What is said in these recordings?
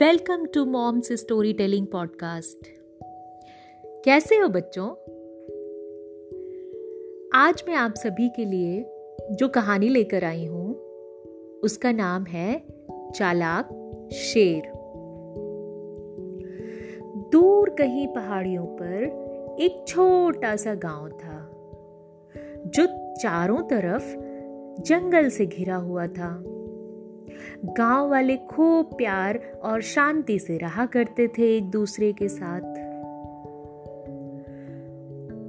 Welcome to moms storytelling podcast. कैसे हो बच्चों? आज मैं आप सभी के लिए जो कहानी लेकर आई हूँ, उसका नाम है चालाक शेर। दूर कहीं पहाड़ियों पर एक छोटा सा गाँव था, जो चारों तरफ़ जंगल से घिरा हुआ था। गाँव वाले खूब प्यार और शांति से रहा करते थे एक दूसरे के साथ।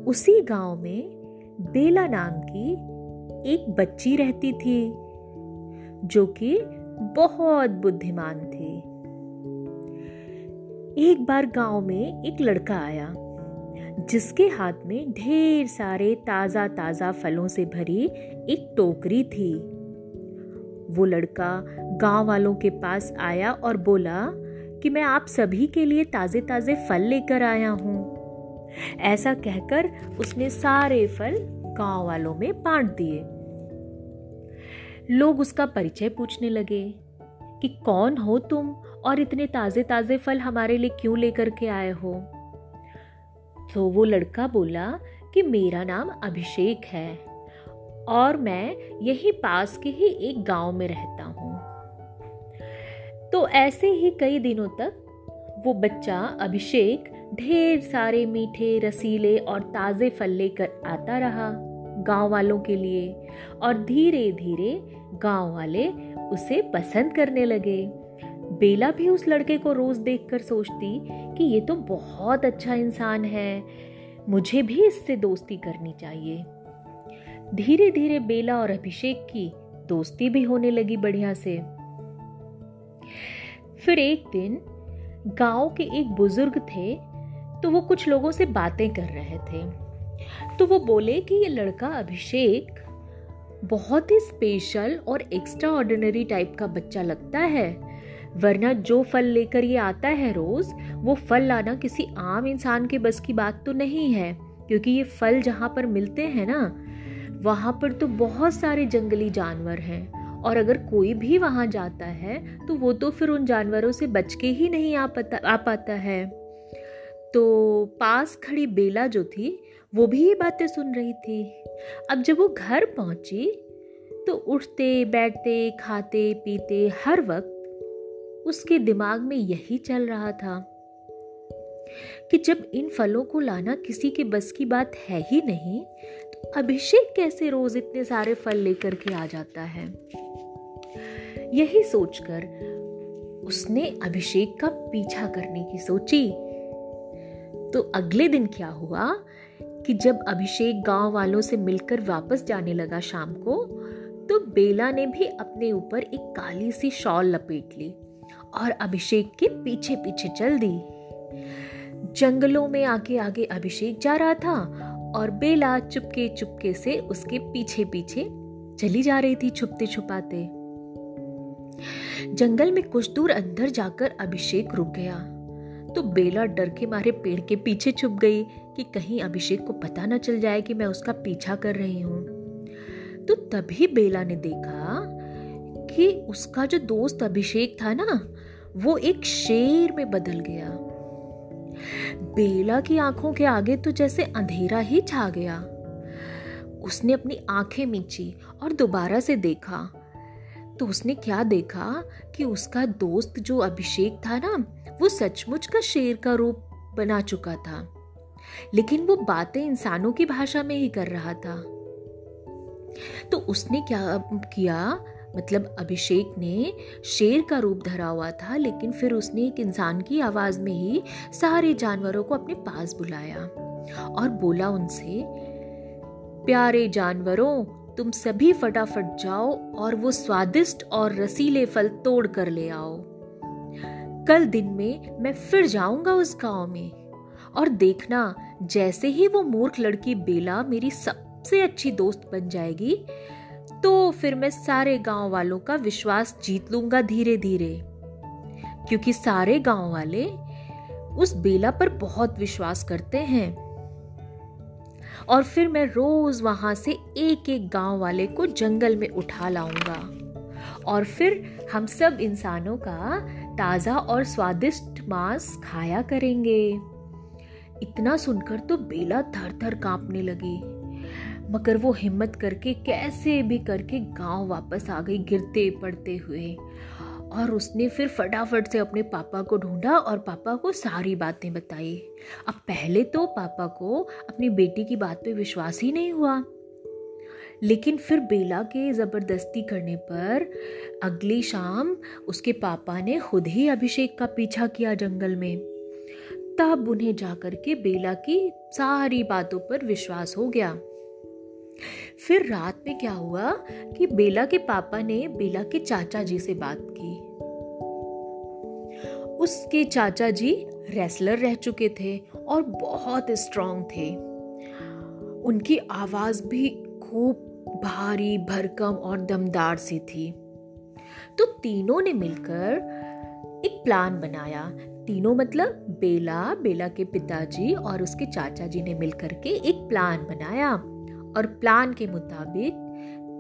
उसी गाँव में बेला नाम की एक बच्ची रहती थी, जो कि बहुत बुद्धिमान थी। एक बार गाँव में एक लड़का आया, जिसके हाथ में ढेर सारे ताज़ा ताज़ा फलों से भरी एक टोकरी थी। वो लड़का गाँव वालों के पास आया और बोला कि मैं आप सभी के लिए ताजे ताजे फल लेकर आया हूँ। ऐसा कहकर उसने सारे फल गाँव वालों में बांट दिए। लोग उसका परिचय पूछने लगे कि कौन हो तुम और इतने ताजे ताजे फल हमारे लिए क्यों लेकर के आए हो? तो वो लड़का बोला कि मेरा नाम अभिषेक है। और मैं यही पास के ही एक गाँव में रहता हूँ। तो ऐसे ही कई दिनों तक वो बच्चा अभिषेक ढेर सारे मीठे रसीले और ताज़े फल लेकर आता रहा गाँव वालों के लिए और धीरे धीरे गाँव वाले उसे पसंद करने लगे। बेला भी उस लड़के को रोज देखकर सोचती कि ये तो बहुत अच्छा इंसान है, मुझे भी इससे दोस्ती करनी चाहिए। धीरे धीरे बेला और अभिषेक की दोस्ती भी होने लगी बढ़िया से। फिर एक दिन गाँव के एक बुज़ुर्ग थे तो वो कुछ लोगों से बातें कर रहे थे। तो वो बोले कि ये लड़का अभिषेक बहुत ही स्पेशल और एक्स्ट्रा ऑर्डिनरी टाइप का बच्चा लगता है, वरना जो फल लेकर ये आता है रोज, वो फल लाना किसी आम इंसान के बस की बात तो नहीं है, क्योंकि ये फल जहाँ पर मिलते हैं ना वहाँ पर तो बहुत सारे जंगली जानवर हैं। और अगर कोई भी वहाँ जाता है तो वो तो फिर उन जानवरों से बच के ही नहीं आ पाता आ पाता है। तो पास खड़ी बेला जो थी, वो भी ये बातें सुन रही थी। अब जब वो घर पहुँची तो उठते, बैठते, खाते, पीते, हर वक्त उसके दिमाग में यही चल रहा था कि जब इन फलों को लाना किसी के बस की बात है ही नहीं अभिषेक कैसे रोज इतने सारे फल लेकर के आ जाता है? यही सोचकर उसने अभिषेक का पीछा करने की सोची। तो अगले दिन क्या हुआ कि जब अभिषेक गाँव वालों से मिलकर वापस जाने लगा शाम को तो बेला ने भी अपने ऊपर एक काली सी शॉल लपेट ली और अभिषेक के पीछे पीछे चल दी। जंगलों में आगे आगे अभिषेक जा रहा था और बेला चुपके चुपके से उसके पीछे पीछे चली जा रही थी छुपते छुपाते। जंगल में कुछ दूर अंदर जाकर अभिषेक रुक गया। तो बेला डर के मारे पेड़ के पीछे छुप गई कि कहीं अभिषेक को पता न चल जाए कि मैं उसका पीछा कर रही हूँ। तो तभी बेला ने देखा कि उसका जो दोस्त अभिषेक था ना, वो एक शेर में बदल गया। बेला की आँखों के आगे तो जैसे अंधेरा ही छा गया। उसने अपनी आँखें मीची और दोबारा से देखा। तो उसने क्या देखा कि उसका दोस्त जो अभिषेक था ना, वो सचमुच का शेर का रूप बना चुका था। लेकिन वो बातें इंसानों की भाषा में ही कर रहा था। तो उसने क्या किया मतलब अभिषेक ने शेर का रूप धरा हुआ था, लेकिन फिर उसने एक इंसान की आवाज़ में ही सारे जानवरों को अपने पास बुलाया और बोला उनसे, प्यारे जानवरों, तुम सभी फटाफट जाओ और वो स्वादिष्ट और रसीले फल तोड़ कर ले आओ। कल दिन में मैं फिर जाऊँगा उस गाँव में। और देखना, जैसे ही वो मूर्ख लड़की बेला मेरी सबसे अच्छी दोस्त बन जाएगी तो फिर मैं सारे गाँव वालों का विश्वास जीत लूँगा धीरे धीरे। क्योंकि सारे गाँव वाले उस बेला पर बहुत विश्वास करते हैं। और फिर मैं रोज वहाँ से एक एक गाँव वाले को जंगल में उठा लाऊँगा। और फिर हम सब इंसानों का ताज़ा और स्वादिष्ट मांस खाया करेंगे। इतना सुनकर तो बेला थर थर कांपने लगी। मगर वो हिम्मत करके, कैसे भी करके गाँव वापस आ गई गिरते पड़ते हुए। और उसने फिर फटाफट से अपने पापा को ढूंढा और पापा को सारी बातें बताई। अब पहले तो पापा को अपनी बेटी की बात पे विश्वास ही नहीं हुआ। लेकिन फिर बेला के ज़बरदस्ती करने पर अगली शाम उसके पापा ने खुद ही अभिषेक का पीछा किया जंगल में। तब उन्हें जाकर के बेला की सारी बातों पर विश्वास हो गया। फिर रात में क्या हुआ कि बेला के पापा ने बेला के चाचा जी से बात की। उसके चाचा जी रेसलर रह चुके थे और बहुत स्ट्रांग थे। उनकी आवाज़ भी खूब भारी, भरकम और दमदार सी थी। तो तीनों ने मिलकर एक प्लान बनाया। तीनों मतलब बेला बेला के पिताजी और उसके चाचा जी ने मिलकर के एक प्लान बनाया। और प्लान के मुताबिक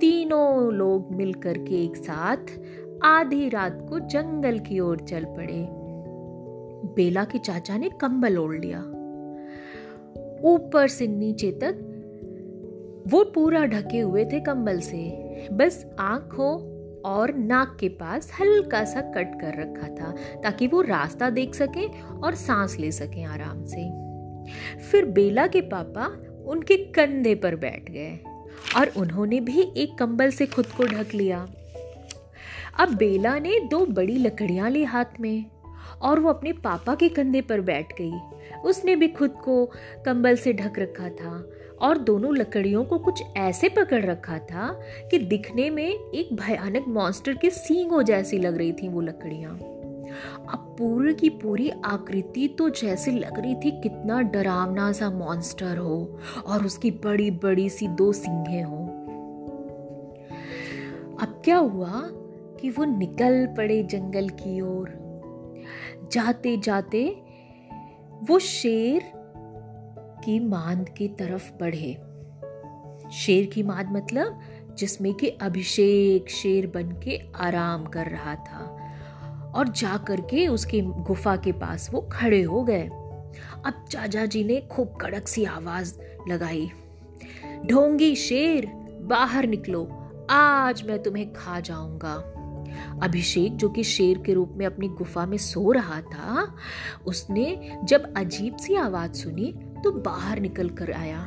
तीनों लोग मिलकर के एक साथ आधी रात को जंगल की ओर चल पड़े। बेला के चाचा ने कंबल ओढ़ लिया। ऊपर से नीचे तक वो पूरा ढके हुए थे कंबल से। बस आँखों और नाक के पास हल्का सा कट कर रखा था ताकि वो रास्ता देख सके और सांस ले सके आराम से। फिर बेला के पापा उनके कंधे पर बैठ गए और उन्होंने भी एक कंबल से खुद को ढक लिया। अब बेला ने दो बड़ी लकड़ियाँ ली हाथ में और वो अपने पापा के कंधे पर बैठ गई। उसने भी खुद को कंबल से ढक रखा था और दोनों लकड़ियों को कुछ ऐसे पकड़ रखा था कि दिखने में एक भयानक मॉन्स्टर के सींगों जैसी लग रही थी वो लकड़ियाँ। अब पूरी की पूरी आकृति तो जैसे लग रही थी कितना डरावना सा मॉन्स्टर हो, और उसकी बड़ी बड़ी सी दो सिंगे हो। अब क्या हुआ कि वो निकल पड़े जंगल की ओर। जाते जाते वो शेर की मांद की तरफ़ बढ़े। शेर की मांद मतलब जिसमें कि अभिषेक शेर बन के आराम कर रहा था। और जा करके उसके गुफा के पास वो खड़े हो गए। अब चाचा जी ने खूब कड़क सी आवाज़ लगाई, ढोंगी शेर, बाहर निकलो, आज मैं तुम्हें खा जाऊँगा। अभिषेक जो कि शेर के रूप में अपनी गुफा में सो रहा था, उसने जब अजीब सी आवाज़ सुनी तो बाहर निकल कर आया।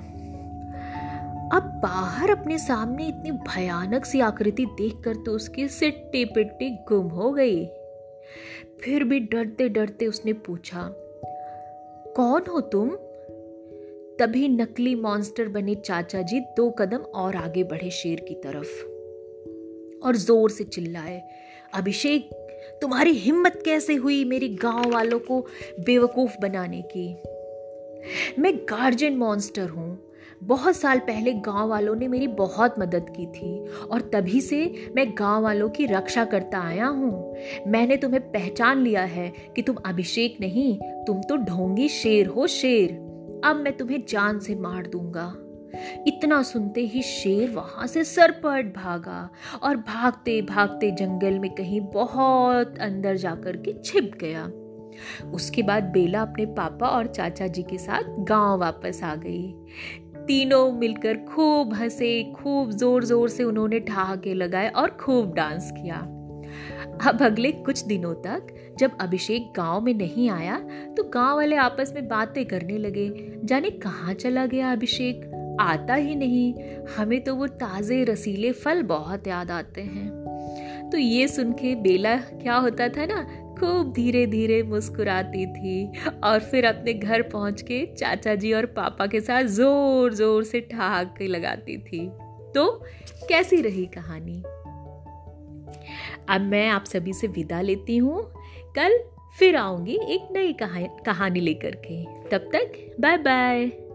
अब बाहर अपने सामने इतनी भयानक सी आकृति देखकर तो उसकी सिट्टी पिट्टी गुम हो गई। फिर भी डरते डरते उसने पूछा, कौन हो तुम? तभी नकली मॉन्स्टर बने चाचा जी दो कदम और आगे बढ़े शेर की तरफ़ और ज़ोर से चिल्लाए, अभिषेक, तुम्हारी हिम्मत कैसे हुई मेरी गाँव वालों को बेवकूफ़ बनाने की? मैं गार्जियन मॉन्स्टर हूँ बहुत साल पहले गाँव वालों ने मेरी बहुत मदद की थी और तभी से मैं गाँव वालों की रक्षा करता आया हूँ। मैंने तुम्हें पहचान लिया है कि तुम अभिषेक नहीं, तुम तो ढोंगी शेर हो शेर। अब मैं तुम्हें जान से मार दूँगा। इतना सुनते ही शेर वहाँ से सरपट भागा और भागते भागते जंगल में कहीं बहुत अंदर जाकर के छिप गया। उसके बाद बेला अपने पापा और चाचा जी के साथ गाँव वापस आ गई। तीनों मिलकर खूब हंसे, खूब ज़ोर ज़ोर से उन्होंने ठहाके लगाए और खूब डांस किया। अब अगले कुछ दिनों तक जब अभिषेक गाँव में नहीं आया तो गाँव वाले आपस में बातें करने लगे। जाने कहाँ चला गया अभिषेक? आता ही नहीं। हमें तो वो ताज़े रसीले फल बहुत याद आते हैं। तो ये सुन के बेला क्या होता था ना? खूब धीरे धीरे मुस्कुराती थी और फिर अपने घर पहुँच के चाचा जी और पापा के साथ ज़ोर ज़ोर से ठहाके लगाती थी। तो कैसी रही कहानी? अब मैं आप सभी से विदा लेती हूँ। कल फिर आऊँगी एक नई कहानी लेकर के। तब तक बाय बाय